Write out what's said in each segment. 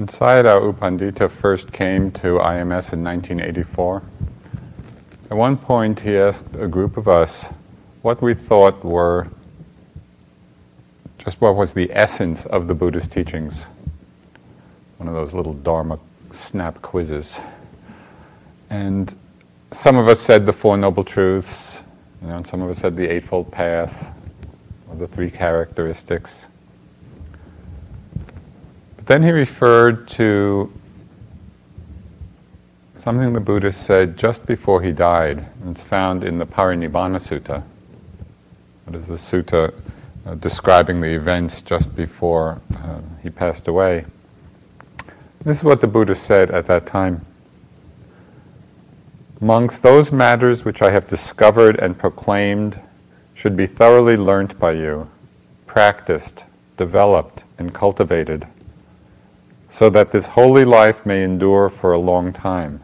When Sayadaw U Pandita first came to IMS in 1984, at one point he asked a group of us what we thought were just what was the essence of the Buddhist teachings. One of those little Dharma snap quizzes. And some of us said the Four Noble Truths, you know, and some of us said the Eightfold Path, or the three characteristics. Then he referred to something the Buddha said just before he died. It's found in the Parinibbana Sutta. That is the sutta uh, describing the events just before uh, he passed away. This is what the Buddha said at that time. Monks, those matters which I have discovered and proclaimed should be thoroughly learnt by you, practiced, developed, and cultivated, so that this holy life may endure for a long time,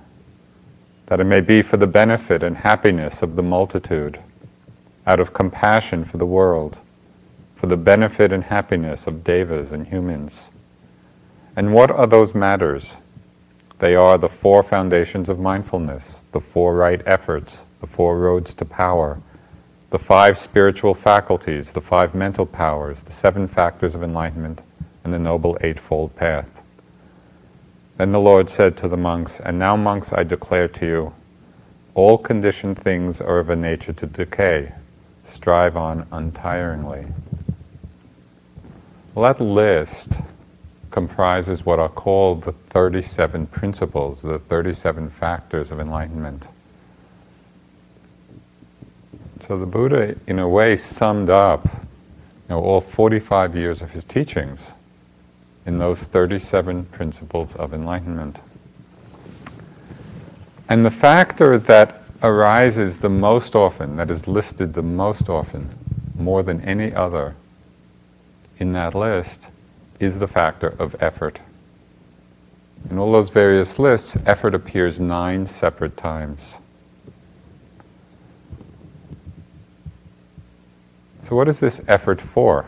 that it may be for the benefit and happiness of the multitude, out of compassion for the world, for the benefit and happiness of devas and humans. And what are those matters? They are the four foundations of mindfulness, the four right efforts, the four roads to power, the five spiritual faculties, the five mental powers, the seven factors of enlightenment, and the Noble Eightfold Path. Then the Lord said to the monks, And now, monks, I declare to you, all conditioned things are of a nature to decay. Strive on untiringly. Well, that list comprises what are called the 37 principles, the 37 factors of enlightenment. So the Buddha, in a way, summed up you know, all 45 years of his teachings in those 37 principles of enlightenment. And the factor that arises the most often, that is listed the most often, more than any other in that list, is the factor of effort. In all those various lists, effort appears nine separate times. So, what is this effort for?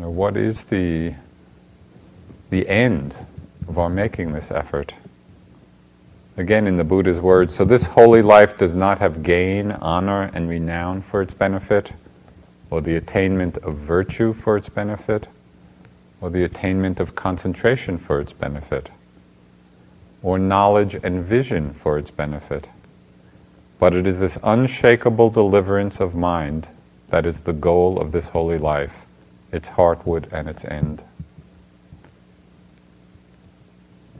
Now, what is the, the end of our making this effort? Again, in the Buddha's words, so this holy life does not have gain, honor, and renown for its benefit or the attainment of virtue for its benefit, or the attainment of concentration for its benefit, or knowledge and vision for its benefit. But it is this unshakable deliverance of mind that is the goal of this holy life, its heartwood and its end.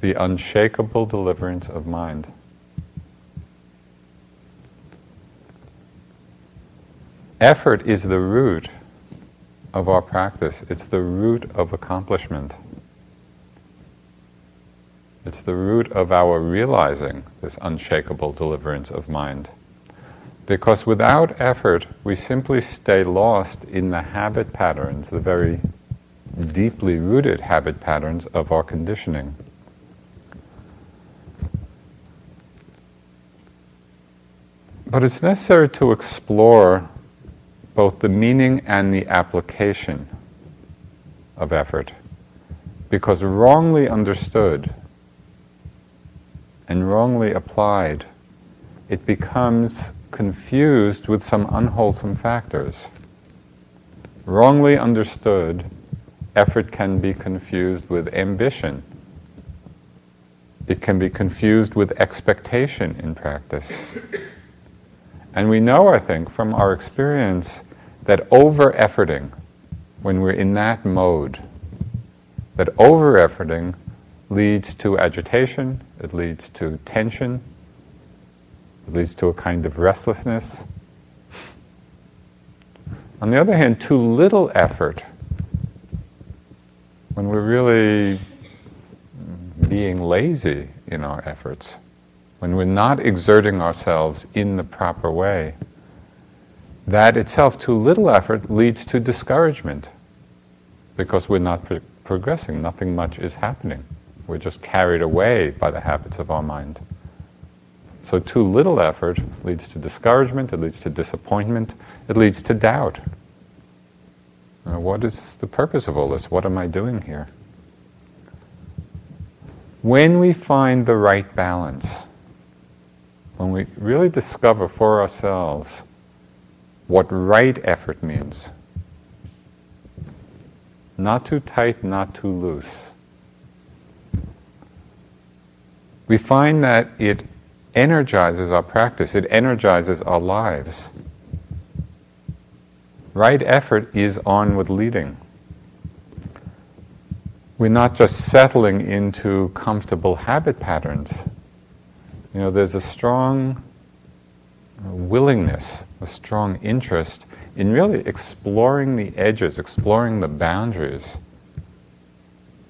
The unshakable deliverance of mind. Effort is the root of our practice, it's the root of accomplishment. It's the root of our realizing this unshakable deliverance of mind. Because without effort, we simply stay lost in the habit patterns, the very deeply rooted habit patterns of our conditioning. But it's necessary to explore both the meaning and the application of effort. Because wrongly understood and wrongly applied, it becomes confused with some unwholesome factors. Wrongly understood, effort can be confused with ambition. It can be confused with expectation in practice. And we know, I think, from our experience that over efforting, when we're in that mode, that over efforting leads to agitation, it leads to tension, it leads to a kind of restlessness. On the other hand, too little effort, when we're really being lazy in our efforts, when we're not exerting ourselves in the proper way, that itself, too little effort, leads to discouragement because we're not pro- progressing, nothing much is happening. We're just carried away by the habits of our mind. So, too little effort leads to discouragement, it leads to disappointment, it leads to doubt. what is the purpose of all this? What am I doing here? When we find the right balance, when we really discover for ourselves what right effort means, not too tight, not too loose, we find that it energizes our practice, it energizes our lives. Right effort is on with leading. We're not just settling into comfortable habit patterns. You know, there's a strong willingness, a strong interest in really exploring the edges, exploring the boundaries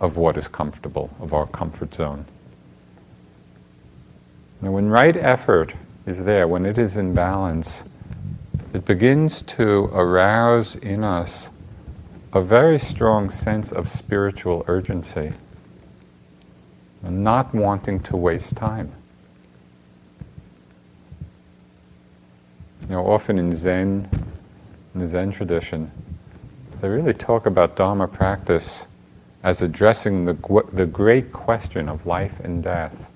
of what is comfortable, of our comfort zone. Now, when right effort is there, when it is in balance, it begins to arouse in us a very strong sense of spiritual urgency, and not wanting to waste time. You know, often in Zen, in the Zen tradition, they really talk about Dharma practice as addressing the, the great question of life and death.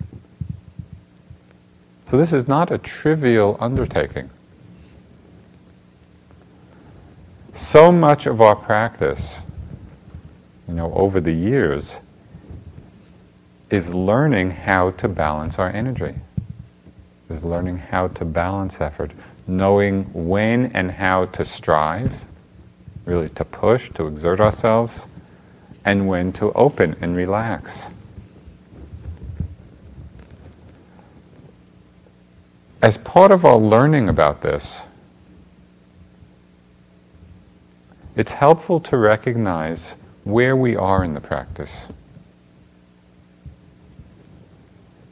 So this is not a trivial undertaking. So much of our practice, you know, over the years, is learning how to balance our energy. Is learning how to balance effort, knowing when and how to strive, really to push, to exert ourselves, and when to open and relax. As part of our learning about this, it's helpful to recognize where we are in the practice.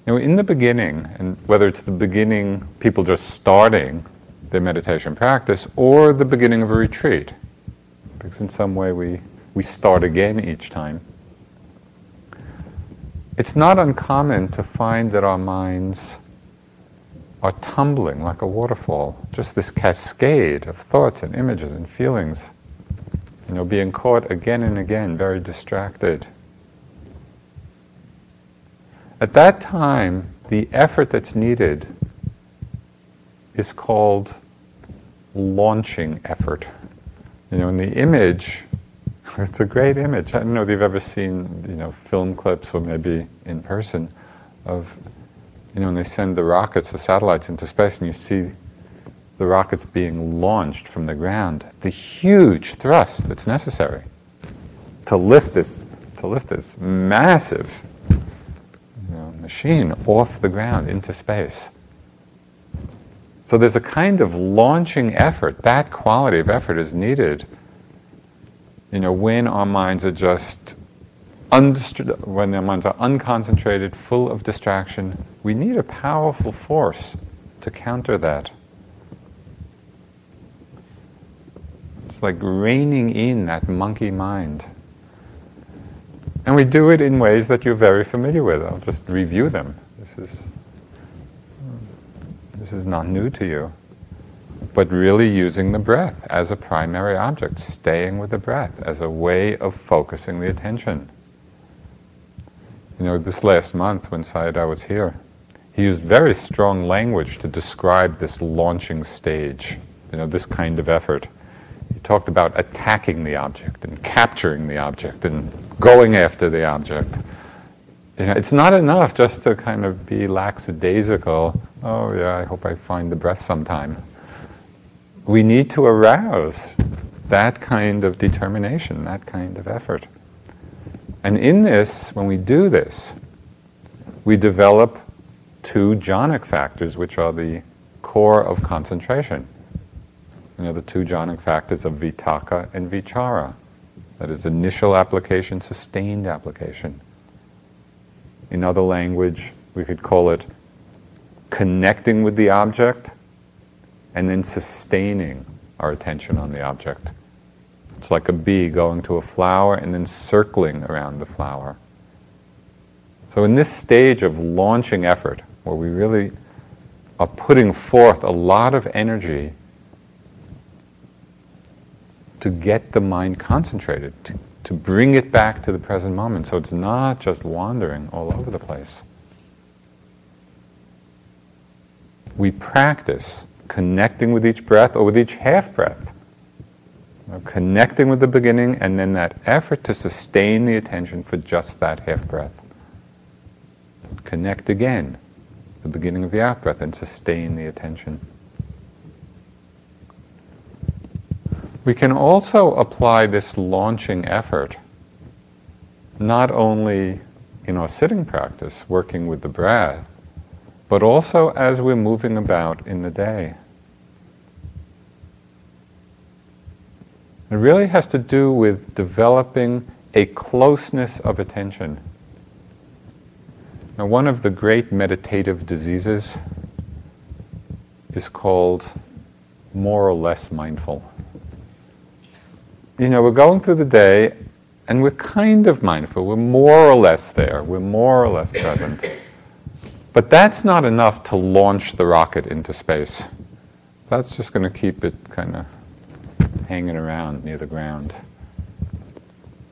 Know, in the beginning, and whether it's the beginning, people just starting their meditation practice, or the beginning of a retreat, because in some way we, we start again each time, it's not uncommon to find that our minds are tumbling like a waterfall, just this cascade of thoughts and images and feelings, you know, being caught again and again, very distracted. At that time, the effort that's needed is called launching effort. You know, in the image, it's a great image. I don't know if you've ever seen, you know, film clips or maybe in person of you know, when they send the rockets, the satellites into space, and you see the rockets being launched from the ground, the huge thrust that's necessary to lift this, to lift this massive you know, machine off the ground into space. So there's a kind of launching effort. That quality of effort is needed. You know, when our minds are just when their minds are unconcentrated, full of distraction, we need a powerful force to counter that. It's like reining in that monkey mind. And we do it in ways that you're very familiar with. I'll just review them. This is, this is not new to you. But really using the breath as a primary object, staying with the breath as a way of focusing the attention. You know, this last month when Sayadaw was here, he used very strong language to describe this launching stage, you know, this kind of effort. He talked about attacking the object and capturing the object and going after the object. You know, it's not enough just to kind of be lackadaisical. Oh, yeah, I hope I find the breath sometime. We need to arouse that kind of determination, that kind of effort. And in this, when we do this, we develop two jhanic factors, which are the core of concentration. You know, the two jhanic factors of vitakka and vichara. That is initial application, sustained application. In other language, we could call it connecting with the object and then sustaining our attention on the object. It's like a bee going to a flower and then circling around the flower. So, in this stage of launching effort, where we really are putting forth a lot of energy to get the mind concentrated, to to bring it back to the present moment so it's not just wandering all over the place. We practice connecting with each breath or with each half breath. Connecting with the beginning and then that effort to sustain the attention for just that half breath. Connect again, the beginning of the out breath, and sustain the attention. We can also apply this launching effort not only in our sitting practice, working with the breath, but also as we're moving about in the day. It really has to do with developing a closeness of attention. Now, one of the great meditative diseases is called more or less mindful you know, we're going through the day and we're kind of mindful. We're more or less there. We're more or less present. But that's not enough to launch the rocket into space. That's just going to keep it kind of hanging around near the ground.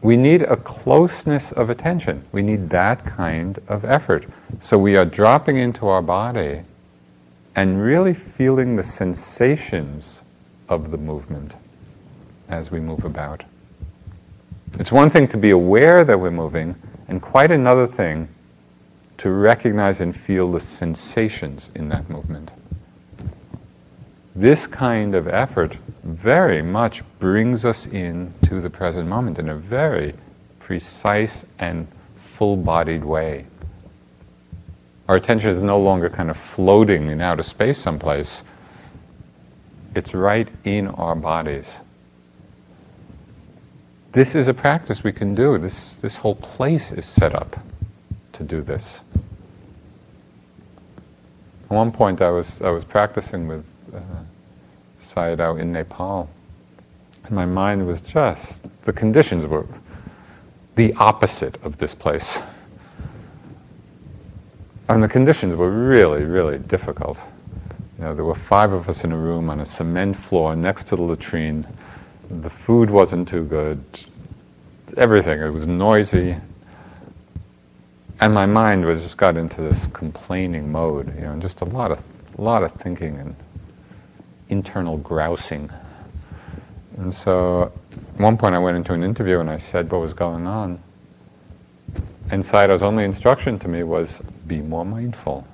We need a closeness of attention. We need that kind of effort. So we are dropping into our body and really feeling the sensations of the movement as we move about. It's one thing to be aware that we're moving, and quite another thing to recognize and feel the sensations in that movement. This kind of effort very much brings us into the present moment in a very precise and full bodied way. Our attention is no longer kind of floating in outer space someplace, it's right in our bodies. This is a practice we can do. This, this whole place is set up to do this. At one point, I was, I was practicing with uh, Sayadaw in Nepal. And my mind was just, the conditions were the opposite of this place. And the conditions were really, really difficult. You know, there were five of us in a room on a cement floor next to the latrine the food wasn't too good, everything. It was noisy. And my mind was just got into this complaining mode, you know, and just a lot of, a lot of thinking and internal grousing. And so at one point I went into an interview and I said what was going on. And Sayadaw's only instruction to me was be more mindful.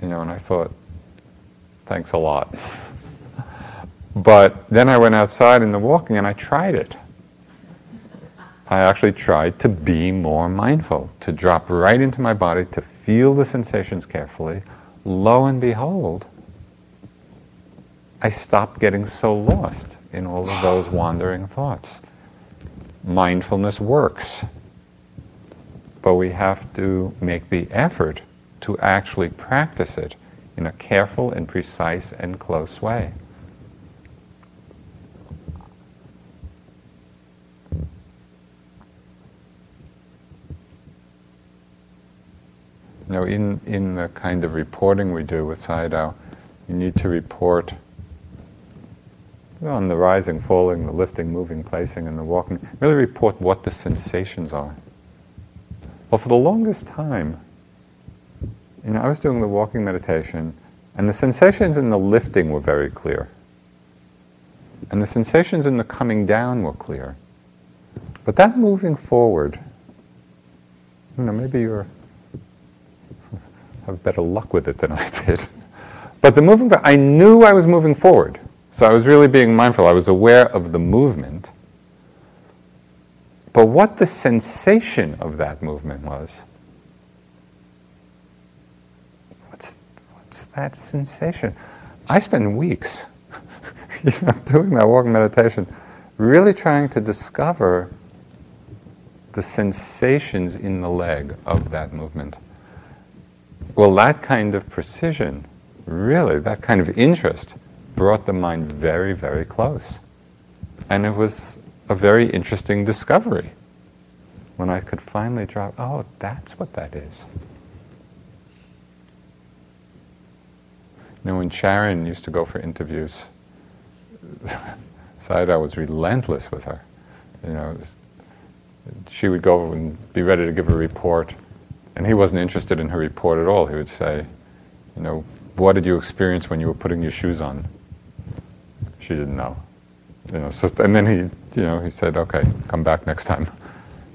You know, and I thought, thanks a lot. But then I went outside in the walking and I tried it. I actually tried to be more mindful, to drop right into my body, to feel the sensations carefully. Lo and behold, I stopped getting so lost in all of those wandering thoughts. Mindfulness works, but we have to make the effort to actually practice it in a careful and precise and close way. know, in, in the kind of reporting we do with Sayadaw, you need to report on the rising, falling, the lifting, moving, placing, and the walking. Really report what the sensations are. Well, for the longest time, you know, I was doing the walking meditation, and the sensations in the lifting were very clear. And the sensations in the coming down were clear. But that moving forward, you know, maybe you're have better luck with it than I did. But the moving, I knew I was moving forward. So I was really being mindful. I was aware of the movement. But what the sensation of that movement was, what's, what's that sensation? I spend weeks you know, doing that walking meditation, really trying to discover the sensations in the leg of that movement. Well, that kind of precision, really, that kind of interest, brought the mind very, very close. And it was a very interesting discovery when I could finally drop, oh, that's what that is. You know, when Sharon used to go for interviews, Sayadaw was relentless with her. You know, she would go and be ready to give a report, and he wasn't interested in her report at all. He would say, you know, what did you experience when you were putting your shoes on? She didn't know. You know, so, and then he, you know, he said, okay, come back next time.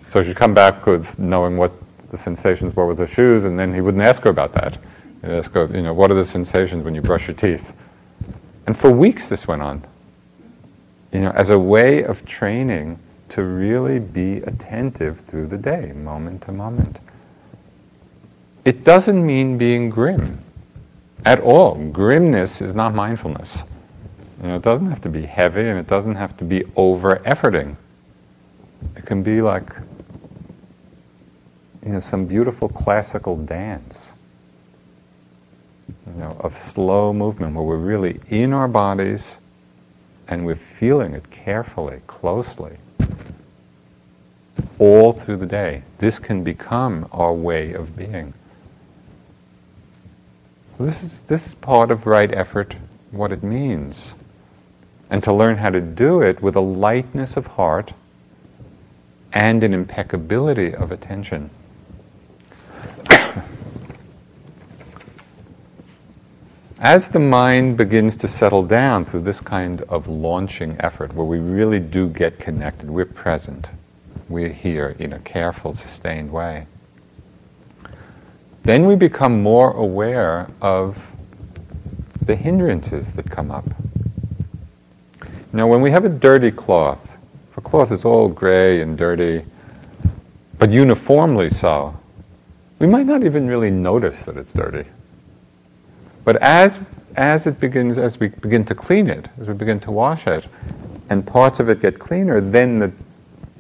So she'd come back with knowing what the sensations were with her shoes, and then he wouldn't ask her about that. He'd ask her, you know, what are the sensations when you brush your teeth? And for weeks this went on. You know, as a way of training to really be attentive through the day, moment to moment. It doesn't mean being grim at all. Grimness is not mindfulness. You know, it doesn't have to be heavy and it doesn't have to be over efforting. It can be like you know, some beautiful classical dance you know, of slow movement where we're really in our bodies and we're feeling it carefully, closely, all through the day. This can become our way of being. This is, this is part of right effort, what it means. And to learn how to do it with a lightness of heart and an impeccability of attention. As the mind begins to settle down through this kind of launching effort, where we really do get connected, we're present, we're here in a careful, sustained way, then we become more aware of the hindrances that come up. Now, when we have a dirty cloth, if a cloth is all gray and dirty, but uniformly so, we might not even really notice that it's dirty. But as, as it begins, as we begin to clean it, as we begin to wash it, and parts of it get cleaner, then the,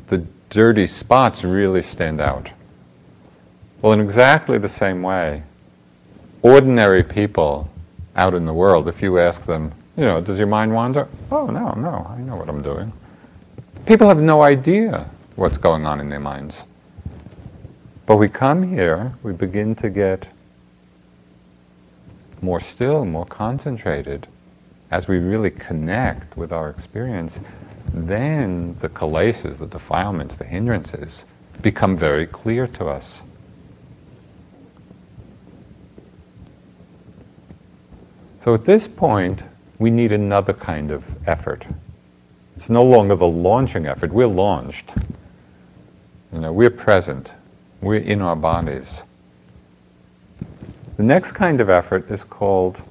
the dirty spots really stand out. Well, in exactly the same way, ordinary people out in the world, if you ask them, you know, does your mind wander? Oh, no, no, I know what I'm doing. People have no idea what's going on in their minds. But we come here, we begin to get more still, more concentrated, as we really connect with our experience, then the kilesas, the defilements, the hindrances, become very clear to us. So at this point, we need another kind of effort. It's no longer the launching effort. We're launched. You know, we're present. We're in our bodies. The next kind of effort is called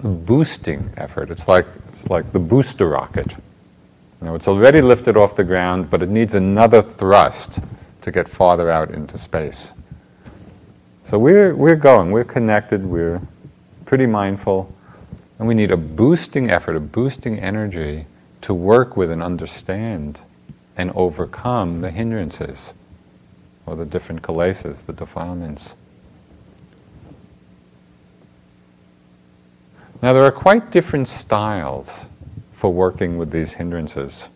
boosting effort. It's like, it's like the booster rocket. You know, it's already lifted off the ground, but it needs another thrust to get farther out into space. So we're, we're going, we're connected, we're pretty mindful, and we need a boosting effort, a boosting energy to work with and understand and overcome the hindrances or the different kilesas, the defilements. Now, there are quite different styles for working with these hindrances.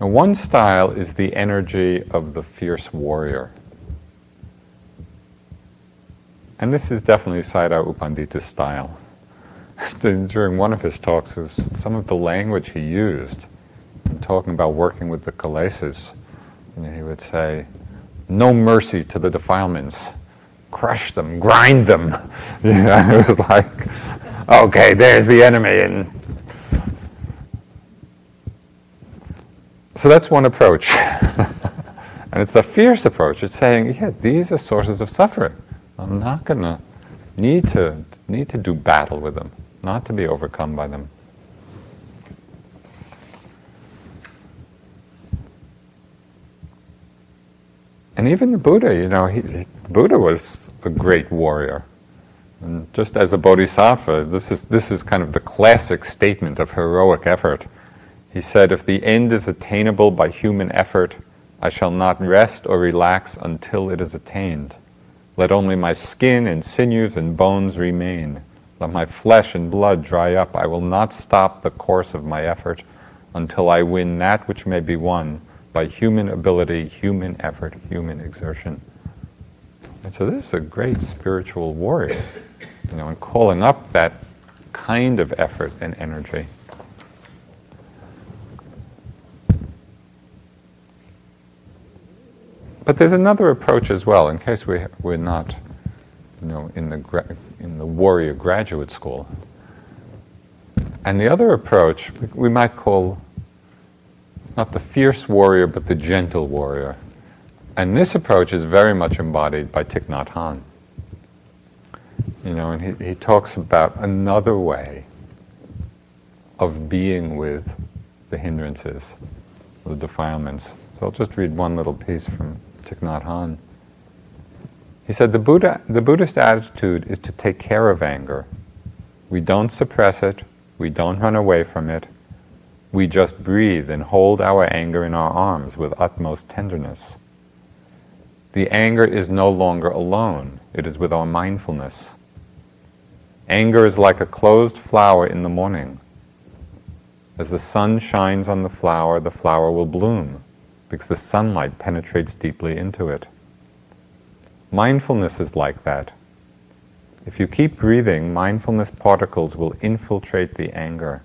Now, one style is the energy of the fierce warrior. And this is definitely Sayadaw U Pandita's style. During one of his talks, was some of the language he used in talking about working with the kilesas. And he would say, No mercy to the defilements crush them, grind them. You know, it was like, okay, there's the enemy. And so that's one approach. and it's the fierce approach. It's saying, yeah, these are sources of suffering. I'm not going to need to need to do battle with them, not to be overcome by them. And even the Buddha, you know, he, the Buddha was a great warrior. And just as a bodhisattva, this is, this is kind of the classic statement of heroic effort. He said, If the end is attainable by human effort, I shall not rest or relax until it is attained. Let only my skin and sinews and bones remain. Let my flesh and blood dry up. I will not stop the course of my effort until I win that which may be won by human ability, human effort, human exertion. And so this is a great spiritual warrior, you know, and calling up that kind of effort and energy. But there's another approach as well, in case we, we're not, you know, in the in the warrior graduate school. And the other approach we might call not the fierce warrior, but the gentle warrior. And this approach is very much embodied by Thich Nhat Hanh. You know, and he, he talks about another way of being with the hindrances, the defilements. So I'll just read one little piece from Thich Nhat Hanh. He said, the, Buddha, the Buddhist attitude is to take care of anger. We don't suppress it, we don't run away from it, we just breathe and hold our anger in our arms with utmost tenderness. The anger is no longer alone, it is with our mindfulness. Anger is like a closed flower in the morning. As the sun shines on the flower, the flower will bloom because the sunlight penetrates deeply into it. Mindfulness is like that. If you keep breathing, mindfulness particles will infiltrate the anger.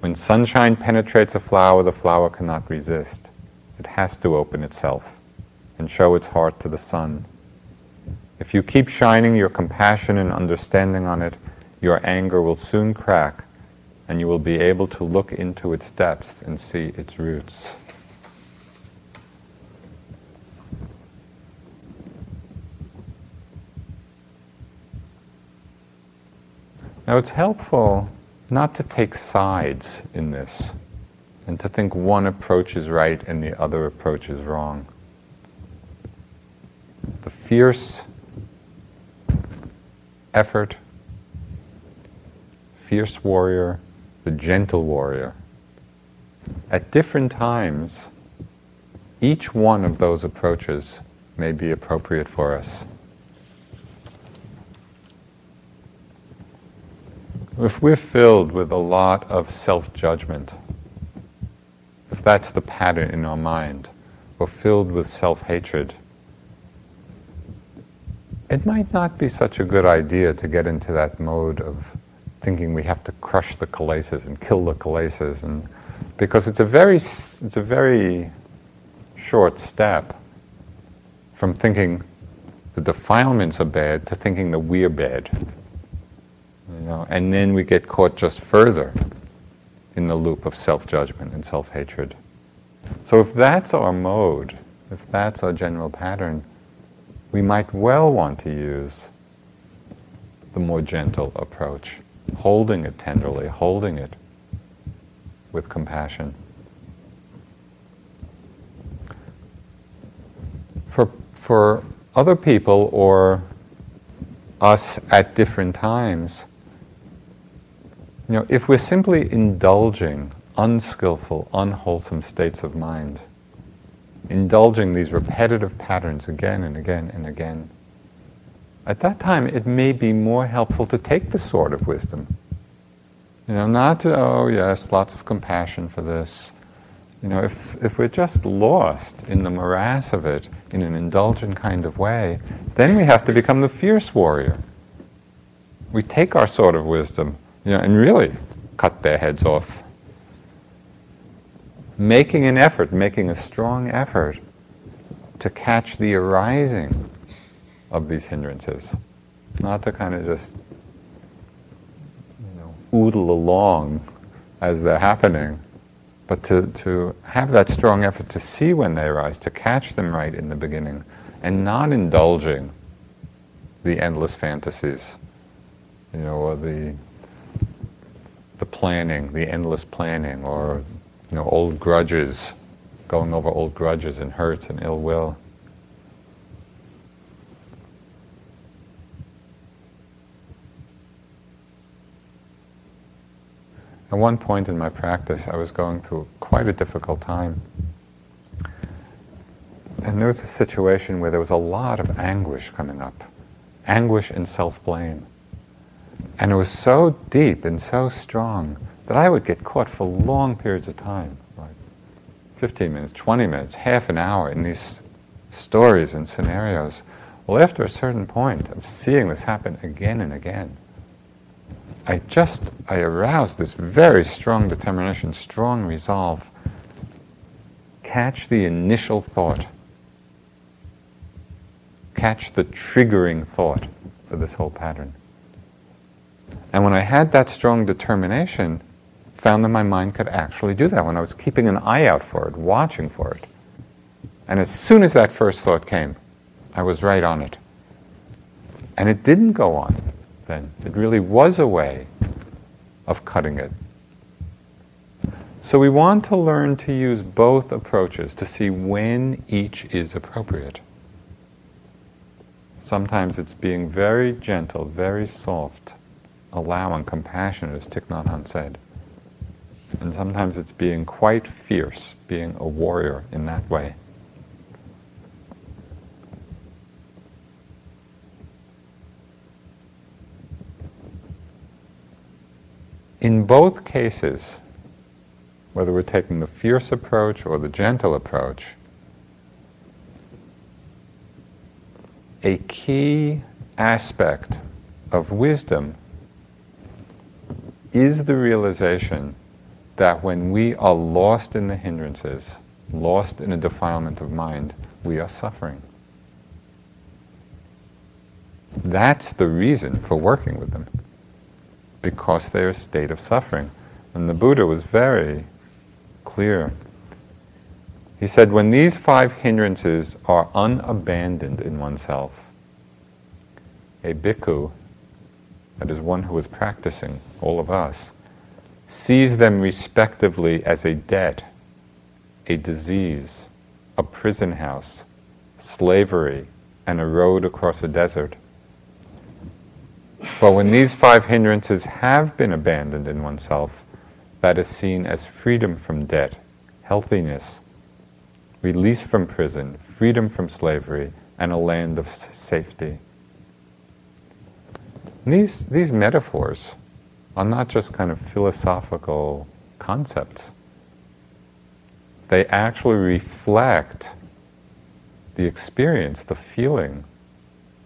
When sunshine penetrates a flower, the flower cannot resist. It has to open itself and show its heart to the sun. If you keep shining your compassion and understanding on it, your anger will soon crack and you will be able to look into its depths and see its roots. Now, it's helpful not to take sides in this and to think one approach is right and the other approach is wrong. The fierce effort, fierce warrior, the gentle warrior. At different times, each one of those approaches may be appropriate for us. If we're filled with a lot of self judgment, if that's the pattern in our mind, we're filled with self hatred, it might not be such a good idea to get into that mode of thinking we have to crush the kilesas and kill the kilesas, and because it's a very it's a very short step from thinking the defilements are bad to thinking that we're bad. You know, and then we get caught just further in the loop of self-judgment and self-hatred. So if that's our mode, if that's our general pattern, we might well want to use the more gentle approach, holding it tenderly, holding it with compassion. For, for other people or us at different times, you know, if we're simply indulging unskillful, unwholesome states of mind, indulging these repetitive patterns again and again and again, at that time it may be more helpful to take the sword of wisdom. You know, not to, oh yes, lots of compassion for this. You know, if, if we're just lost in the morass of it in an indulgent kind of way, then we have to become the fierce warrior. We take our sword of wisdom you know, and really cut their heads off. Making an effort, making a strong effort to catch the arising of these hindrances, not to kind of just you know, oodle along as they're happening, but to, to have that strong effort to see when they arise, to catch them right in the beginning, and not indulging the endless fantasies, you know, or the the planning, the endless planning, or you know, old grudges, going over old grudges and hurts and ill will. At one point in my practice, I was going through quite a difficult time. And there was a situation where there was a lot of anguish coming up anguish and self blame. And it was so deep and so strong that I would get caught for long periods of time, like 15 minutes, 20 minutes, half an hour in these stories and scenarios. Well, after a certain point of seeing this happen again and again, I just, I aroused this very strong determination, strong resolve. Catch the initial thought catch the triggering thought for this whole pattern. And when I had that strong determination, found that my mind could actually do that when I was keeping an eye out for it, watching for it. And as soon as that first thought came, I was right on it. And it didn't go on then. It really was a way of cutting it. So we want to learn to use both approaches to see when each is appropriate. Sometimes it's being very gentle, very soft, allowing, compassionate, as Thich Nhat Hanh said. And sometimes it's being quite fierce, being a warrior in that way. In both cases, whether we're taking the fierce approach or the gentle approach, a key aspect of wisdom is the realization that when we are lost in the hindrances, lost in a defilement of mind, we are suffering. That's the reason for working with them because they're a state of suffering. And the Buddha was very clear. He said, when these five hindrances are unabandoned in oneself, a bhikkhu, that is one who is practicing, all of us, sees them respectively as a debt, a disease, a prison house, slavery, and a road across a desert. But when these five hindrances have been abandoned in oneself, that is seen as freedom from debt, healthiness, release from prison, freedom from slavery, and a land of safety. These, these metaphors are not just kind of philosophical concepts. They actually reflect the experience, the feeling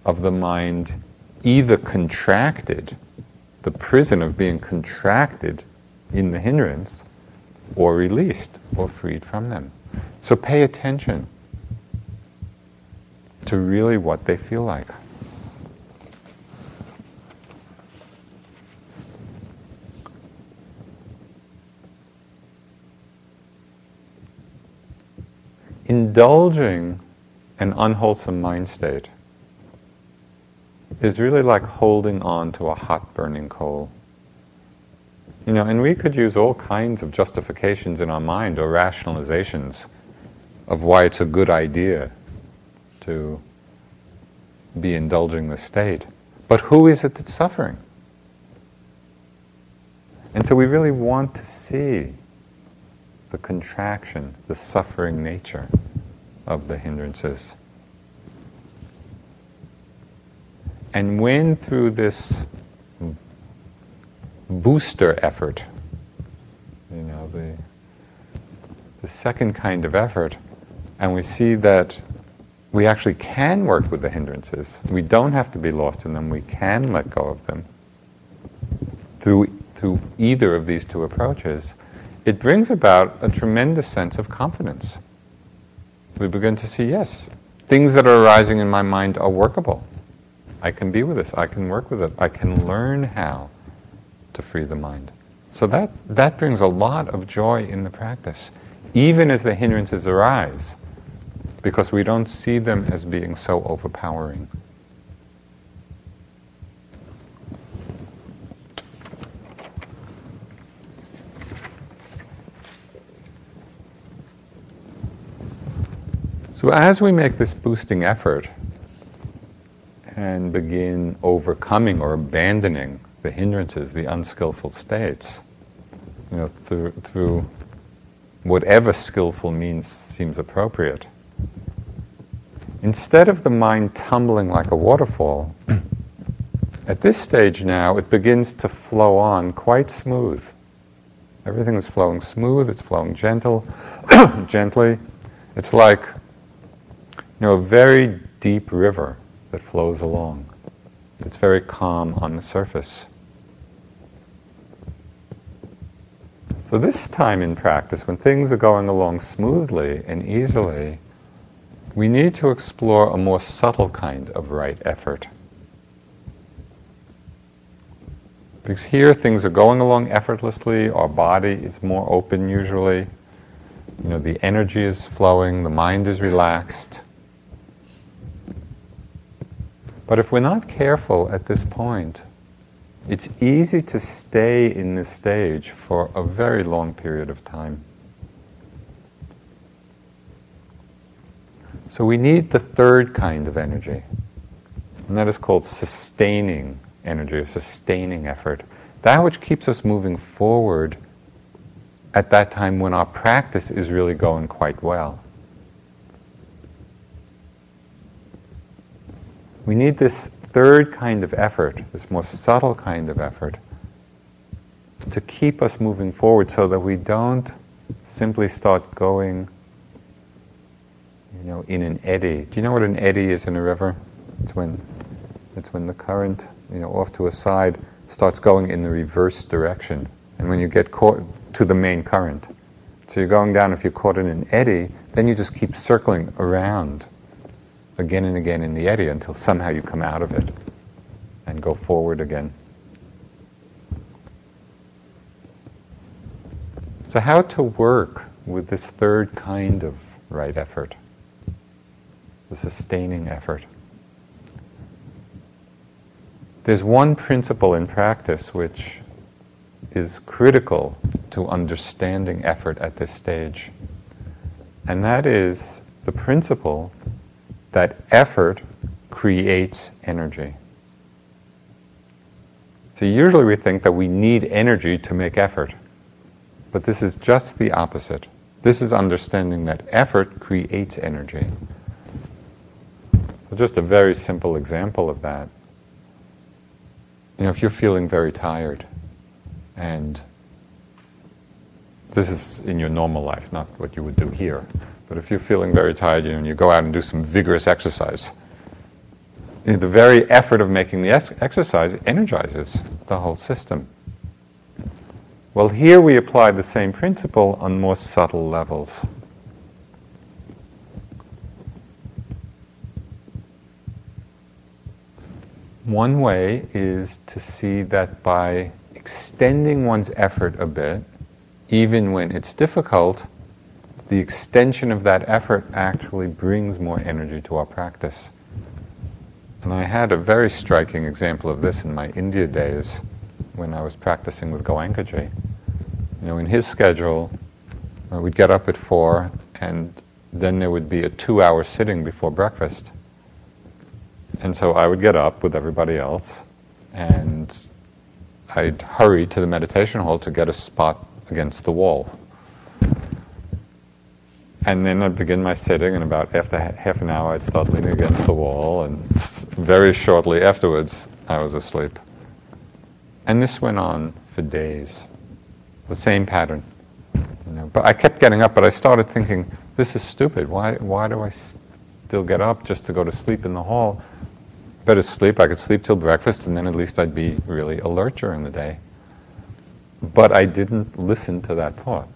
of the mind either contracted, the prison of being contracted in the hindrance, or released or freed from them. So pay attention to really what they feel like. Indulging an unwholesome mind state is really like holding on to a hot burning coal. You know, and we could use all kinds of justifications in our mind or rationalizations of why it's a good idea to be indulging the state. But who is it that's suffering? And so we really want to see the contraction, the suffering nature of the hindrances. And when through this booster effort, you know, the, the second kind of effort, and we see that we actually can work with the hindrances. We don't have to be lost in them. We can let go of them through, through either of these two approaches. It brings about a tremendous sense of confidence. We begin to see, yes, things that are arising in my mind are workable. I can be with this. I can work with it. I can learn how to free the mind. So that, that brings a lot of joy in the practice, even as the hindrances arise, because we don't see them as being so overpowering. So as we make this boosting effort, and begin overcoming or abandoning the hindrances, the unskillful states, you know, through, through whatever skillful means seems appropriate. Instead of the mind tumbling like a waterfall, at this stage now it begins to flow on quite smooth. Everything is flowing smooth, it's flowing gentle, gently. It's like you know, a very deep river that flows along. It's very calm on the surface. So, this time in practice, when things are going along smoothly and easily, we need to explore a more subtle kind of right effort. Because here things are going along effortlessly, our body is more open usually, you know, the energy is flowing, the mind is relaxed. But if we're not careful at this point, it's easy to stay in this stage for a very long period of time. So we need the third kind of energy, and that is called sustaining energy, a sustaining effort. That which keeps us moving forward at that time when our practice is really going quite well. We need this third kind of effort, this more subtle kind of effort, to keep us moving forward so that we don't simply start going you know, in an eddy. Do you know what an eddy is in a river? It's when it's when the current, you know, off to a side starts going in the reverse direction. And when you get caught to the main current. So you're going down, if you're caught in an eddy, then you just keep circling around again and again in the eddy until somehow you come out of it and go forward again. So, how to work with this third kind of right effort, the sustaining effort? There's one principle in practice which is critical to understanding effort at this stage. And that is the principle that effort creates energy. So usually we think that we need energy to make effort, but this is just the opposite. This is understanding that effort creates energy. So just a very simple example of that. You know, if you're feeling very tired, and this is in your normal life, not what you would do here. But if you're feeling very tired you know, and you go out and do some vigorous exercise, you know, the very effort of making the exercise energizes the whole system. Well, here we apply the same principle on more subtle levels. One way is to see that by extending one's effort a bit, even when it's difficult, the extension of that effort actually brings more energy to our practice. And I had a very striking example of this in my India days when I was practicing with Goenkaji. You know, in his schedule, uh, we'd get up at four, and then there would be a two hour sitting before breakfast. And so I would get up with everybody else, and I'd hurry to the meditation hall to get a spot against the wall. And then I'd begin my sitting, and about after half an hour, I'd start leaning against the wall, and very shortly afterwards, I was asleep. And this went on for days, the same pattern. You know, but I kept getting up, but I started thinking, this is stupid. Why, why do I still get up just to go to sleep in the hall? better sleep. I could sleep till breakfast, and then at least I'd be really alert during the day. But I didn't listen to that thought.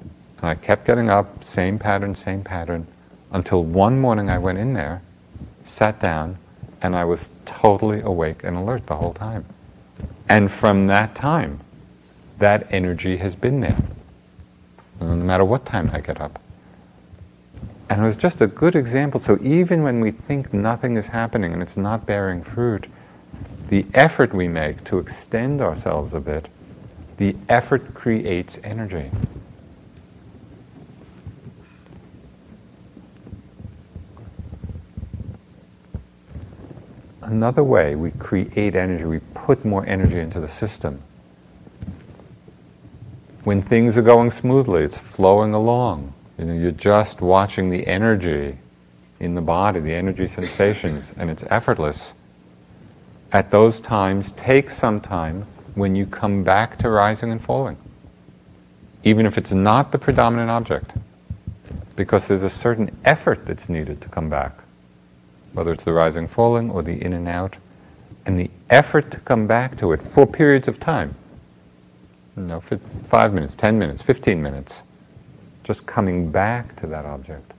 And I kept getting up, same pattern, same pattern, until one morning I went in there, sat down, and I was totally awake and alert the whole time. And from that time, that energy has been there. No matter what time I get up. And it was just a good example. So even when we think nothing is happening and it's not bearing fruit, the effort we make to extend ourselves a bit, the effort creates energy. Another way we create energy, we put more energy into the system. When things are going smoothly, it's flowing along. You know, you're just watching the energy in the body, the energy sensations, and it's effortless. At those times, take some time when you come back to rising and falling, even if it's not the predominant object, because there's a certain effort that's needed to come back, whether it's the rising, falling, or the in and out, and the effort to come back to it for periods of time. You know, for five minutes, ten minutes, fifteen minutes just coming back to that object.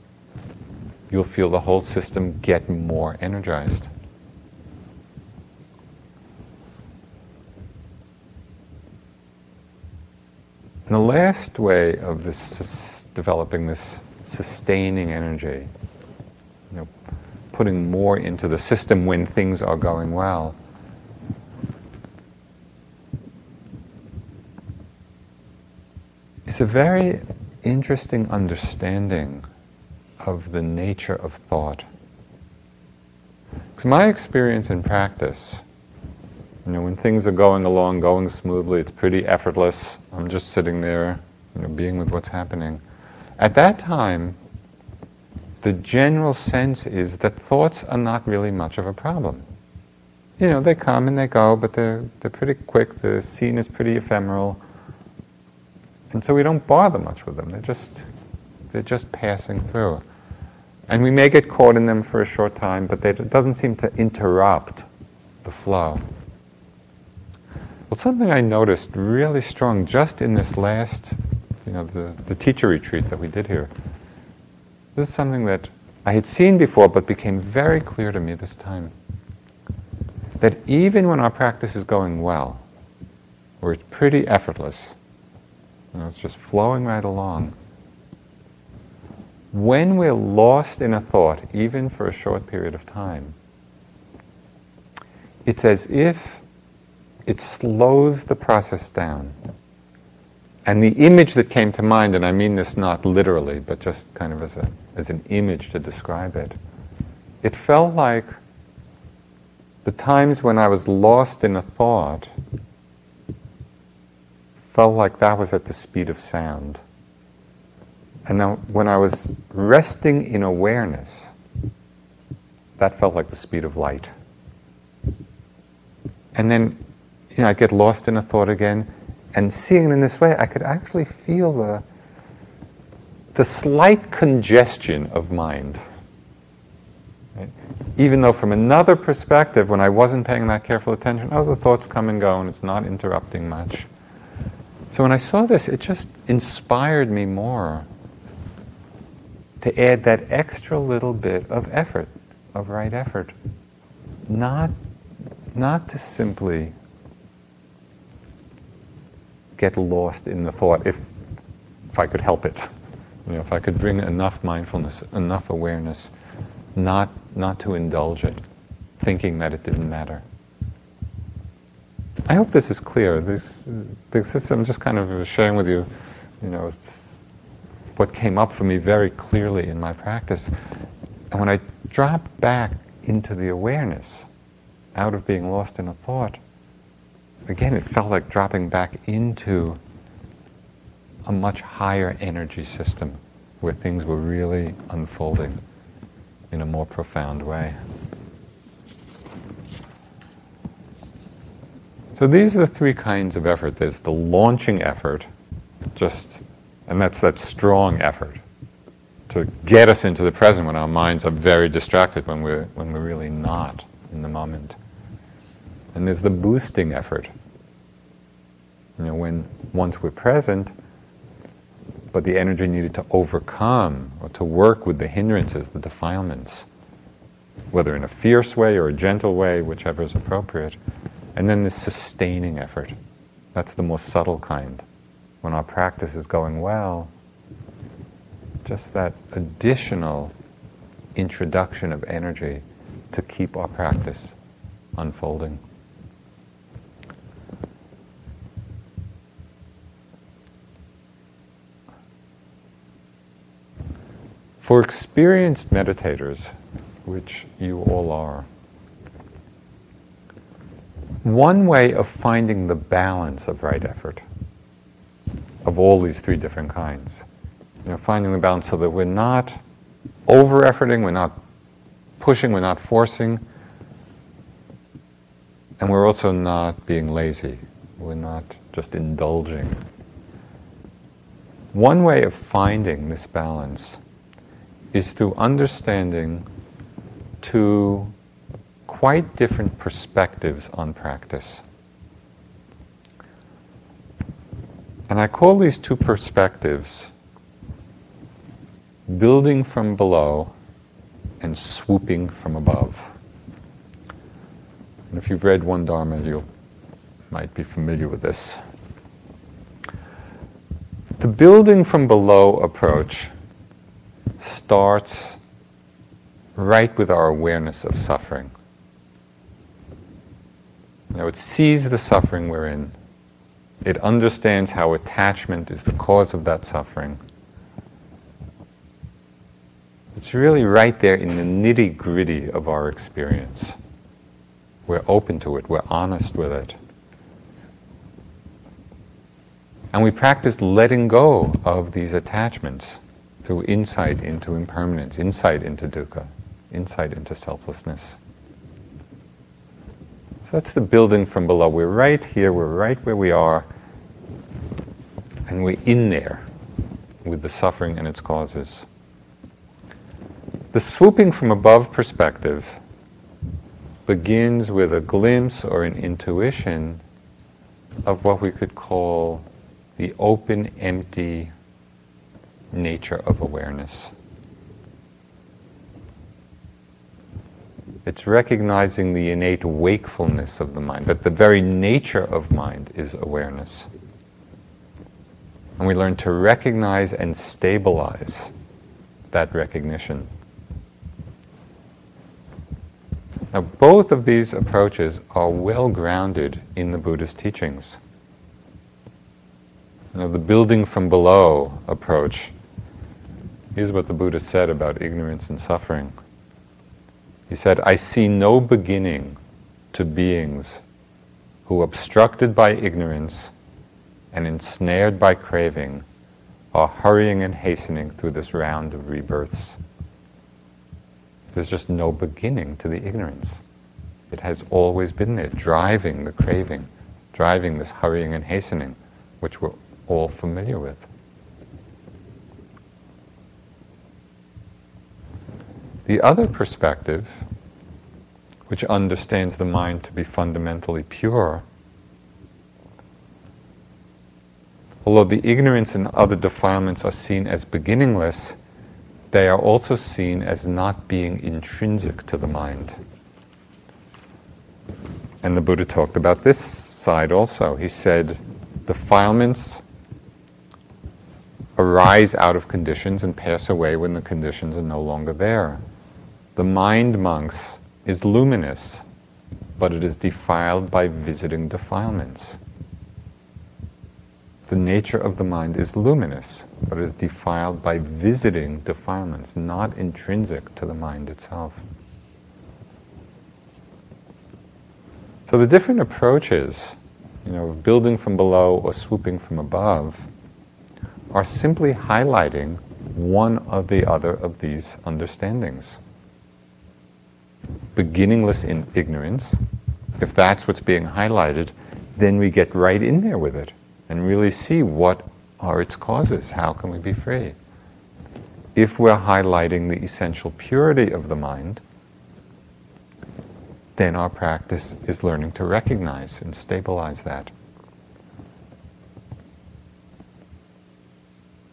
you'll feel the whole system get more energized. And the last way of this developing this sustaining energy, putting more into the system when things are going well. It's a very interesting understanding of the nature of thought. Because my experience in practice you know, when things are going along, going smoothly, it's pretty effortless. I'm just sitting there, you know, being with what's happening. At that time, the general sense is that thoughts are not really much of a problem. You know, they come and they go, but they're, they're pretty quick. The scene is pretty ephemeral. And so we don't bother much with them. They're just, they're just passing through. And we may get caught in them for a short time, but it doesn't seem to interrupt the flow. Well, something I noticed really strong just in this last, you know, the, the teacher retreat that we did here. This is something that I had seen before, but became very clear to me this time. That even when our practice is going well, or it's pretty effortless, you know, it's just flowing right along, when we're lost in a thought, even for a short period of time, it's as if it slows the process down. And the image that came to mind, and I mean this not literally, but just kind of as, a, as an image to describe it, it felt like the times when I was lost in a thought felt like that was at the speed of sound. And then when I was resting in awareness, that felt like the speed of light. And then you know, I get lost in a thought again, and seeing it in this way, I could actually feel the, the slight congestion of mind. Right? Even though, from another perspective, when I wasn't paying that careful attention, oh, the thoughts come and go, and it's not interrupting much. So when I saw this, it just inspired me more to add that extra little bit of effort, of right effort. Not, not to simply get lost in the thought if, if I could help it. You know, if I could bring enough mindfulness, enough awareness, not, not to indulge it, thinking that it didn't matter. I hope this is clear. This, this I'm just kind of sharing with you, you know, what came up for me very clearly in my practice. And when I drop back into the awareness, out of being lost in a thought, again, it felt like dropping back into a much higher energy system where things were really unfolding in a more profound way. So these are the three kinds of effort. There's the launching effort, just, and that's that strong effort to get us into the present when our minds are very distracted, when we're, when we're really not in the moment. And there's the boosting effort. You know, when once we're present, but the energy needed to overcome or to work with the hindrances, the defilements, whether in a fierce way or a gentle way, whichever is appropriate. And then the sustaining effort. That's the most subtle kind. When our practice is going well, just that additional introduction of energy to keep our practice unfolding. For experienced meditators, which you all are, one way of finding the balance of right effort, of all these three different kinds, you know, finding the balance so that we're not over efforting, we're not pushing, we're not forcing, and we're also not being lazy. We're not just indulging. One way of finding this balance is through understanding two quite different perspectives on practice. And I call these two perspectives building from below and swooping from above. And if you've read One Dharma, you might be familiar with this. The building from below approach starts right with our awareness of suffering. Now it sees the suffering we're in. It understands how attachment is the cause of that suffering. It's really right there in the nitty gritty of our experience. We're open to it, we're honest with it. And we practice letting go of these attachments through insight into impermanence, insight into dukkha, insight into selflessness. So that's the building from below. We're right here, we're right where we are, and we're in there with the suffering and its causes. The swooping from above perspective begins with a glimpse or an intuition of what we could call the open, empty nature of awareness. It's recognizing the innate wakefulness of the mind, that the very nature of mind is awareness. And we learn to recognize and stabilize that recognition. Now, both of these approaches are well grounded in the Buddhist teachings you know, the building from below approach. Here's what the Buddha said about ignorance and suffering. He said, I see no beginning to beings who, obstructed by ignorance and ensnared by craving, are hurrying and hastening through this round of rebirths. There's just no beginning to the ignorance. It has always been there, driving the craving, driving this hurrying and hastening, which we're all familiar with. The other perspective, which understands the mind to be fundamentally pure, although the ignorance and other defilements are seen as beginningless, they are also seen as not being intrinsic to the mind. And the Buddha talked about this side also. He said, defilements arise out of conditions and pass away when the conditions are no longer there. The mind, monks, is luminous, but it is defiled by visiting defilements. The nature of the mind is luminous, but it is defiled by visiting defilements, not intrinsic to the mind itself. So the different approaches, you know, of building from below or swooping from above, are simply highlighting one or the other of these understandings. Beginningless in ignorance, if that's what's being highlighted, then we get right in there with it and really see what are its causes. How can we be free? If we're highlighting the essential purity of the mind, then our practice is learning to recognize and stabilize that.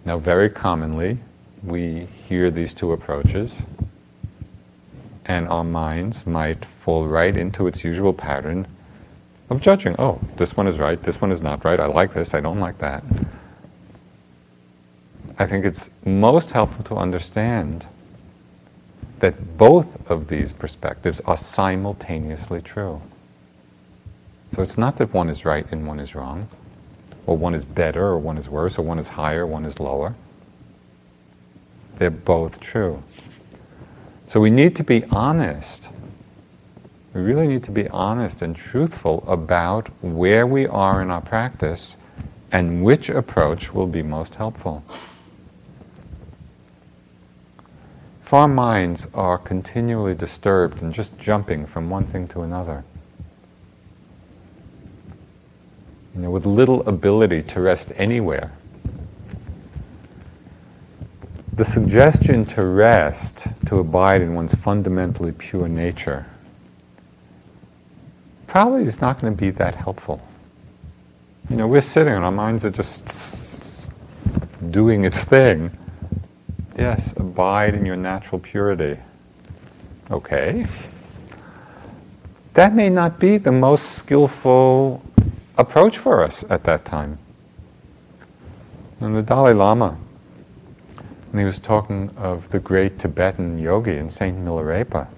Now, very commonly, we hear these two approaches, and our minds might fall right into its usual pattern of judging. Oh, this one is right, this one is not right, I like this, I don't like that. I think it's most helpful to understand that both of these perspectives are simultaneously true. So it's not that one is right and one is wrong or one is better, or one is worse, or one is higher, one is lower. They're both true. So we need to be honest. We really need to be honest and truthful about where we are in our practice and which approach will be most helpful. If our minds are continually disturbed and just jumping from one thing to another, you know, with little ability to rest anywhere. The suggestion to rest, to abide in one's fundamentally pure nature, probably is not going to be that helpful. You know, we're sitting and our minds are just doing its thing. Yes, abide in your natural purity. Okay. That may not be the most skillful approach for us at that time. And the Dalai Lama, when he was talking of the great Tibetan yogi and Saint Milarepa,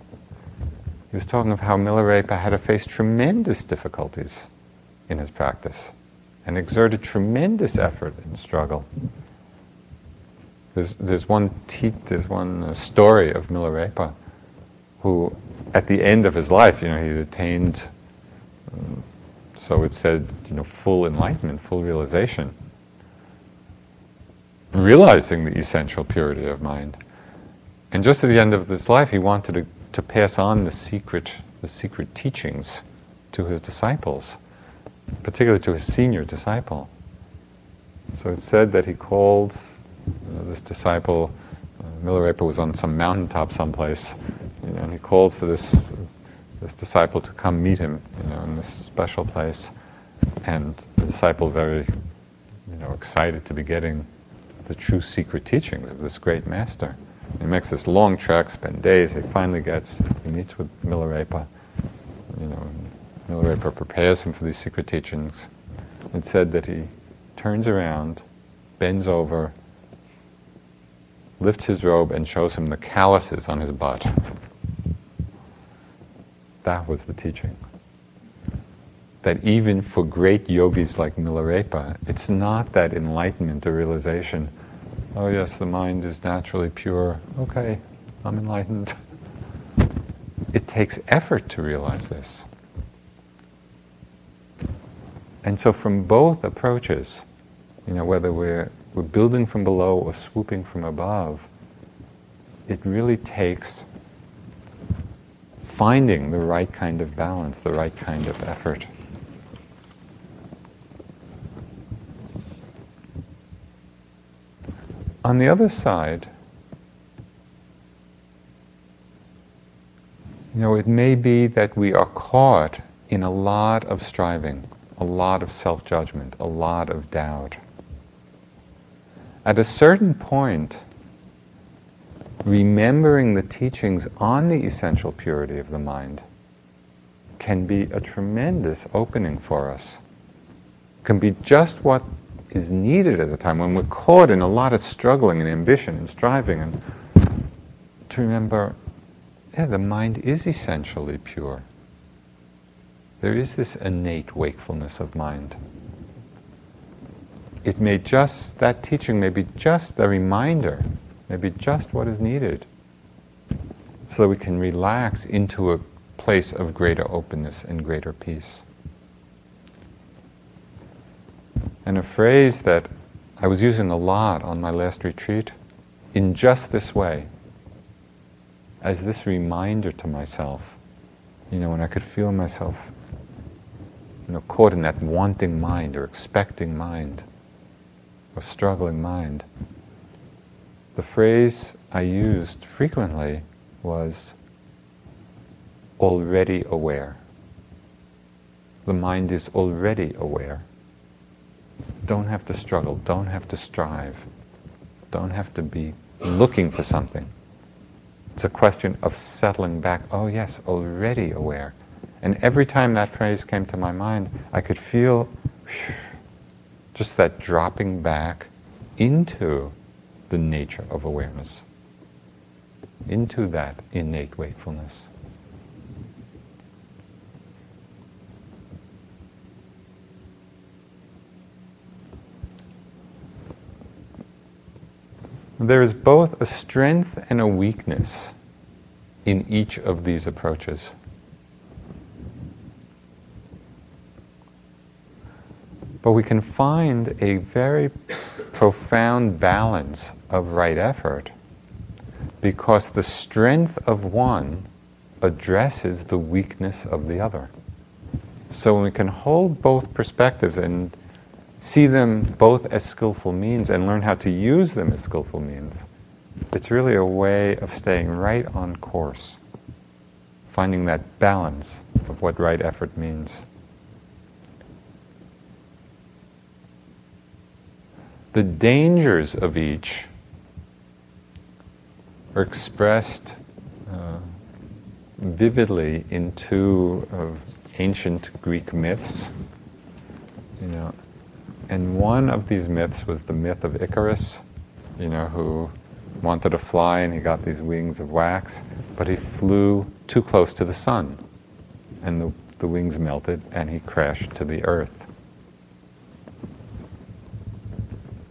he was talking of how Milarepa had to face tremendous difficulties in his practice and exerted tremendous effort and struggle. There's, there's one, te- there's one uh, story of Milarepa who, at the end of his life, you know, he attained, um, so it said, you know, full enlightenment, full realization, realizing the essential purity of mind. And just at the end of his life, he wanted to, to pass on the secret, the secret teachings to his disciples particularly to his senior disciple. So it's said that he called uh, this disciple, uh, Milarepa was on some mountaintop someplace, you know, and he called for this, this disciple to come meet him you know, in this special place. And the disciple, very you know, excited to be getting the true secret teachings of this great master. He makes this long trek, spend days. He finally gets, he meets with Milarepa, you know, Milarepa prepares him for these secret teachings. It said that he turns around, bends over, lifts his robe, and shows him the calluses on his butt. That was the teaching. That even for great yogis like Milarepa, it's not that enlightenment or realization, oh yes, the mind is naturally pure, okay, I'm enlightened. It takes effort to realize this. And so, from both approaches, you know, whether we're, we're building from below or swooping from above, it really takes finding the right kind of balance, the right kind of effort. On the other side, you know, it may be that we are caught in a lot of striving a lot of self judgment, a lot of doubt. At a certain point, remembering the teachings on the essential purity of the mind can be a tremendous opening for us. Can be just what is needed at the time when we're caught in a lot of struggling and ambition and striving and to remember, yeah, the mind is essentially pure there is this innate wakefulness of mind. It may just, that teaching may be just a reminder, maybe just what is needed, so that we can relax into a place of greater openness and greater peace. And a phrase that I was using a lot on my last retreat, in just this way, as this reminder to myself, you know, when I could feel myself you know, caught in that wanting mind or expecting mind or struggling mind. The phrase I used frequently was already aware. The mind is already aware. Don't have to struggle, don't have to strive, don't have to be looking for something. It's a question of settling back. Oh, yes, already aware. And every time that phrase came to my mind, I could feel just that dropping back into the nature of awareness, into that innate wakefulness. There is both a strength and a weakness in each of these approaches. But we can find a very profound balance of right effort because the strength of one addresses the weakness of the other. So when we can hold both perspectives and see them both as skillful means and learn how to use them as skillful means, it's really a way of staying right on course, finding that balance of what right effort means. The dangers of each are expressed uh, vividly in two of ancient Greek myths. You know, and one of these myths was the myth of Icarus, you know, who wanted to fly and he got these wings of wax, but he flew too close to the sun, and the, the wings melted and he crashed to the earth.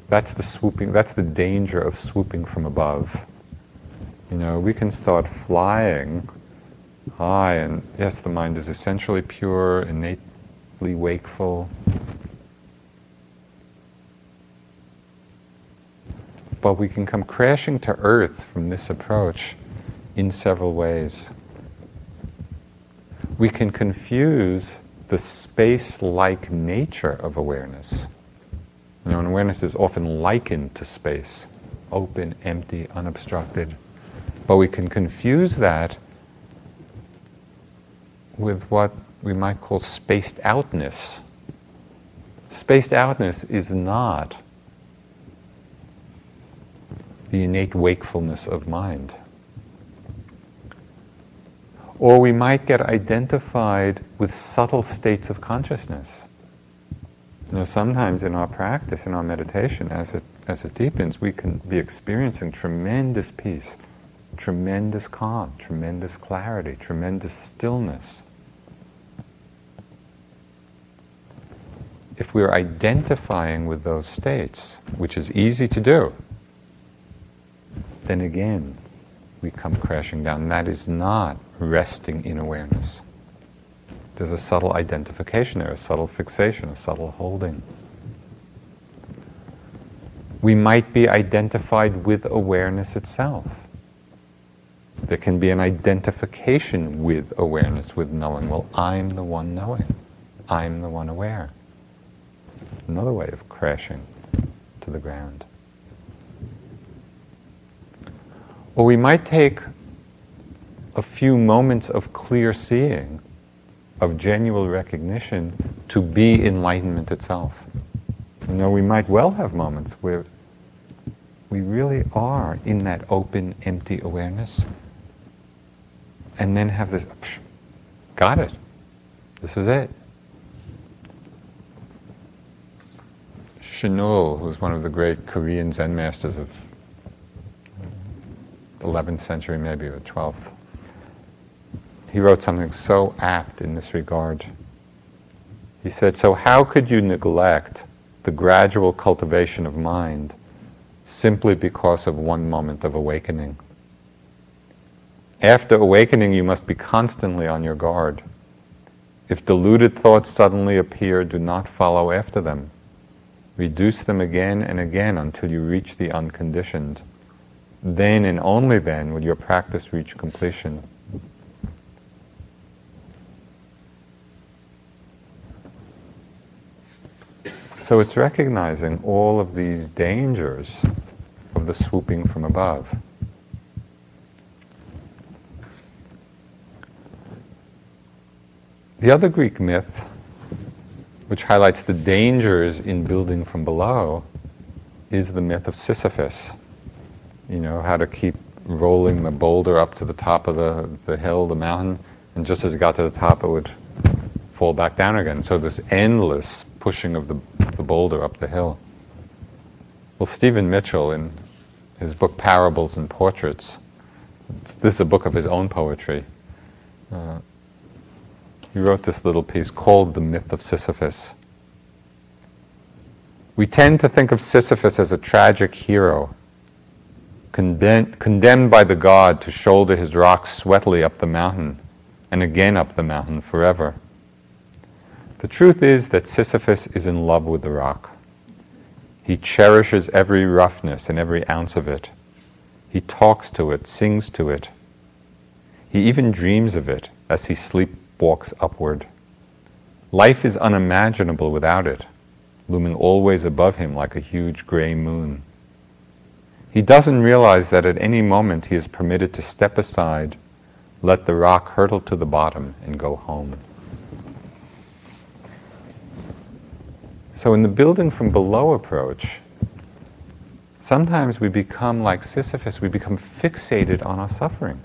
That's the swooping, that's the danger of swooping from above. You know, we can start flying high, and yes, the mind is essentially pure, innately wakeful. But we can come crashing to earth from this approach in several ways. We can confuse the space like nature of awareness. You know, awareness is often likened to space open, empty, unobstructed. But we can confuse that with what we might call spaced outness. Spaced outness is not the innate wakefulness of mind. Or we might get identified with subtle states of consciousness. You know, sometimes in our practice, in our meditation, as it, as it deepens, we can be experiencing tremendous peace, tremendous calm, tremendous clarity, tremendous stillness. If we're identifying with those states, which is easy to do, then again, we come crashing down. That is not resting in awareness. There's a subtle identification there, a subtle fixation, a subtle holding. We might be identified with awareness itself. There can be an identification with awareness, with knowing. Well, I'm the one knowing. I'm the one aware. Another way of crashing to the ground. Or we might take a few moments of clear seeing, of genuine recognition, to be enlightenment itself. You know, we might well have moments where we really are in that open, empty awareness, and then have this, got it, this is it. Chinul, who's one of the great Korean Zen masters of 11th century, maybe the 12th, he wrote something so apt in this regard. He said, So, how could you neglect the gradual cultivation of mind simply because of one moment of awakening? After awakening, you must be constantly on your guard. If deluded thoughts suddenly appear, do not follow after them. Reduce them again and again until you reach the unconditioned. Then and only then will your practice reach completion. So it's recognizing all of these dangers of the swooping from above. The other Greek myth, which highlights the dangers in building from below, is the myth of Sisyphus. You know, how to keep rolling the boulder up to the top of the, the hill, the mountain, and just as it got to the top, it would fall back down again. So, this endless pushing of the, the boulder up the hill. Well, Stephen Mitchell, in his book Parables and Portraits, this is a book of his own poetry. Uh, he wrote this little piece called The Myth of Sisyphus. We tend to think of Sisyphus as a tragic hero, condemned, condemned by the god to shoulder his rocks sweatily up the mountain and again up the mountain forever. The truth is that Sisyphus is in love with the rock. He cherishes every roughness and every ounce of it. He talks to it, sings to it. He even dreams of it as he sleepwalks upward. Life is unimaginable without it, looming always above him like a huge gray moon. He doesn't realize that at any moment he is permitted to step aside, let the rock hurtle to the bottom, and go home. So, in the building from below approach, sometimes we become like Sisyphus, we become fixated on our suffering.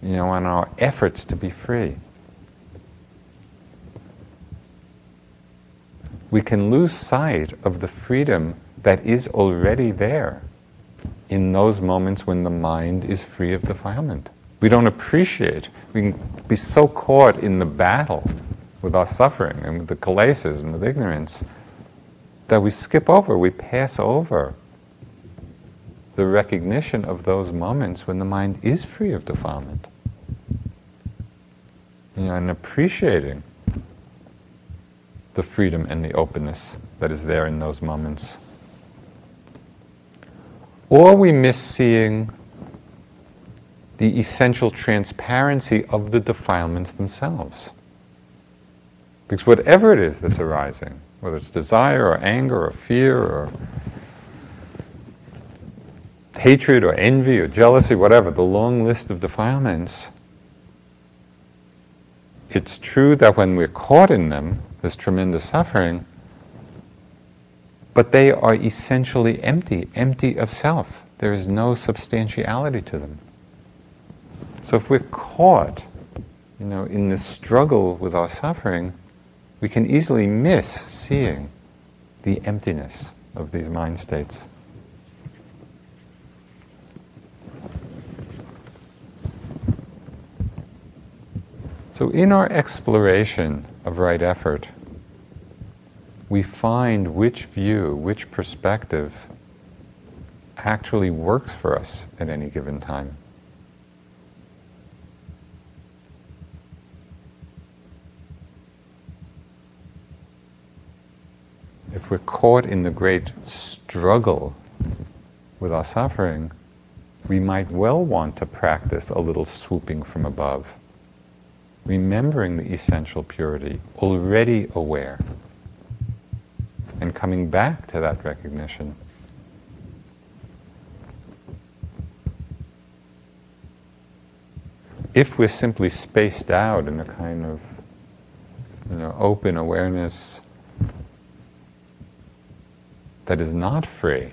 you know, on our efforts to be free. We can lose sight of the freedom that is already there in those moments when the mind is free of defilement. We don't appreciate, we can be so caught in the battle with our suffering and with the kilesas and with ignorance that we skip over, we pass over the recognition of those moments when the mind is free of defilement. You know, and appreciating the freedom and the openness that is there in those moments. Or we miss seeing the essential transparency of the defilements themselves. Because whatever it is that's arising, whether it's desire or anger or fear or hatred or envy or jealousy, whatever, the long list of defilements, it's true that when we're caught in them, there's tremendous suffering, but they are essentially empty, empty of self. There is no substantiality to them. So if we're caught, you know, in this struggle with our suffering, we can easily miss seeing the emptiness of these mind states. So, in our exploration of right effort, we find which view, which perspective actually works for us at any given time. if we're caught in the great struggle with our suffering, we might well want to practice a little swooping from above, remembering the essential purity, already aware, and coming back to that recognition. If we're simply spaced out in a kind of you know, open awareness, that is not free,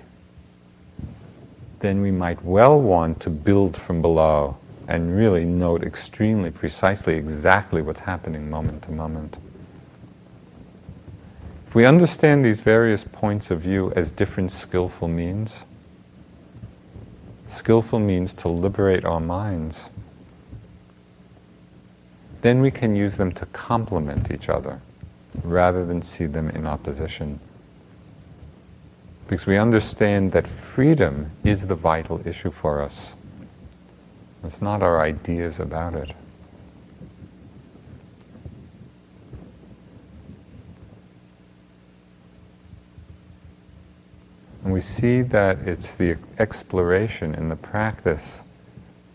then we might well want to build from below and really note extremely precisely exactly what's happening moment to moment. If we understand these various points of view as different skillful means, skillful means to liberate our minds, then we can use them to complement each other rather than see them in opposition because we understand that freedom is the vital issue for us. It's not our ideas about it. And we see that it's the exploration and the practice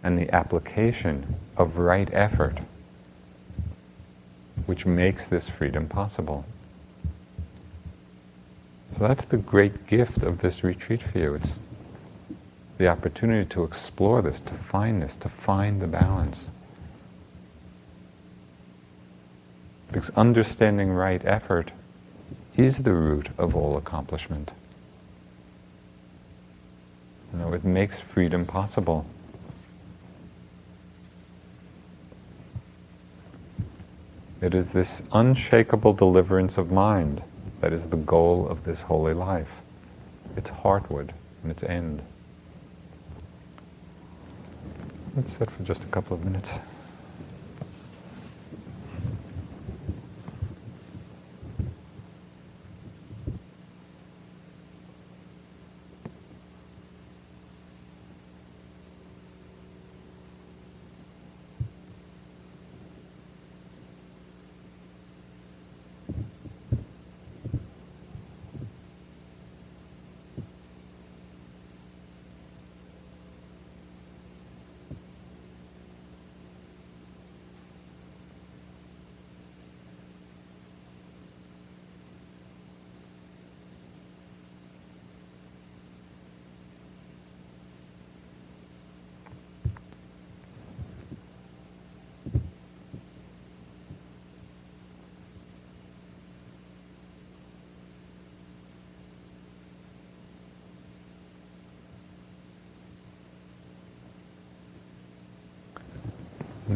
and the application of right effort which makes this freedom possible. So that's the great gift of this retreat for you. It's the opportunity to explore this, to find this, to find the balance. Because understanding right effort is the root of all accomplishment. You know, it makes freedom possible. It is this unshakable deliverance of mind that is the goal of this holy life. Its heartwood and its end. Let's sit for just a couple of minutes.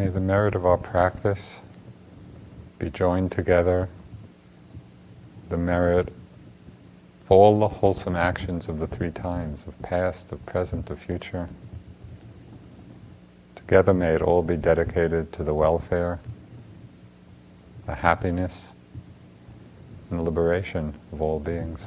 May the merit of our practice be joined together, the merit of all the wholesome actions of the three times, of past, of present, of future. Together may it all be dedicated to the welfare, the happiness, and liberation of all beings.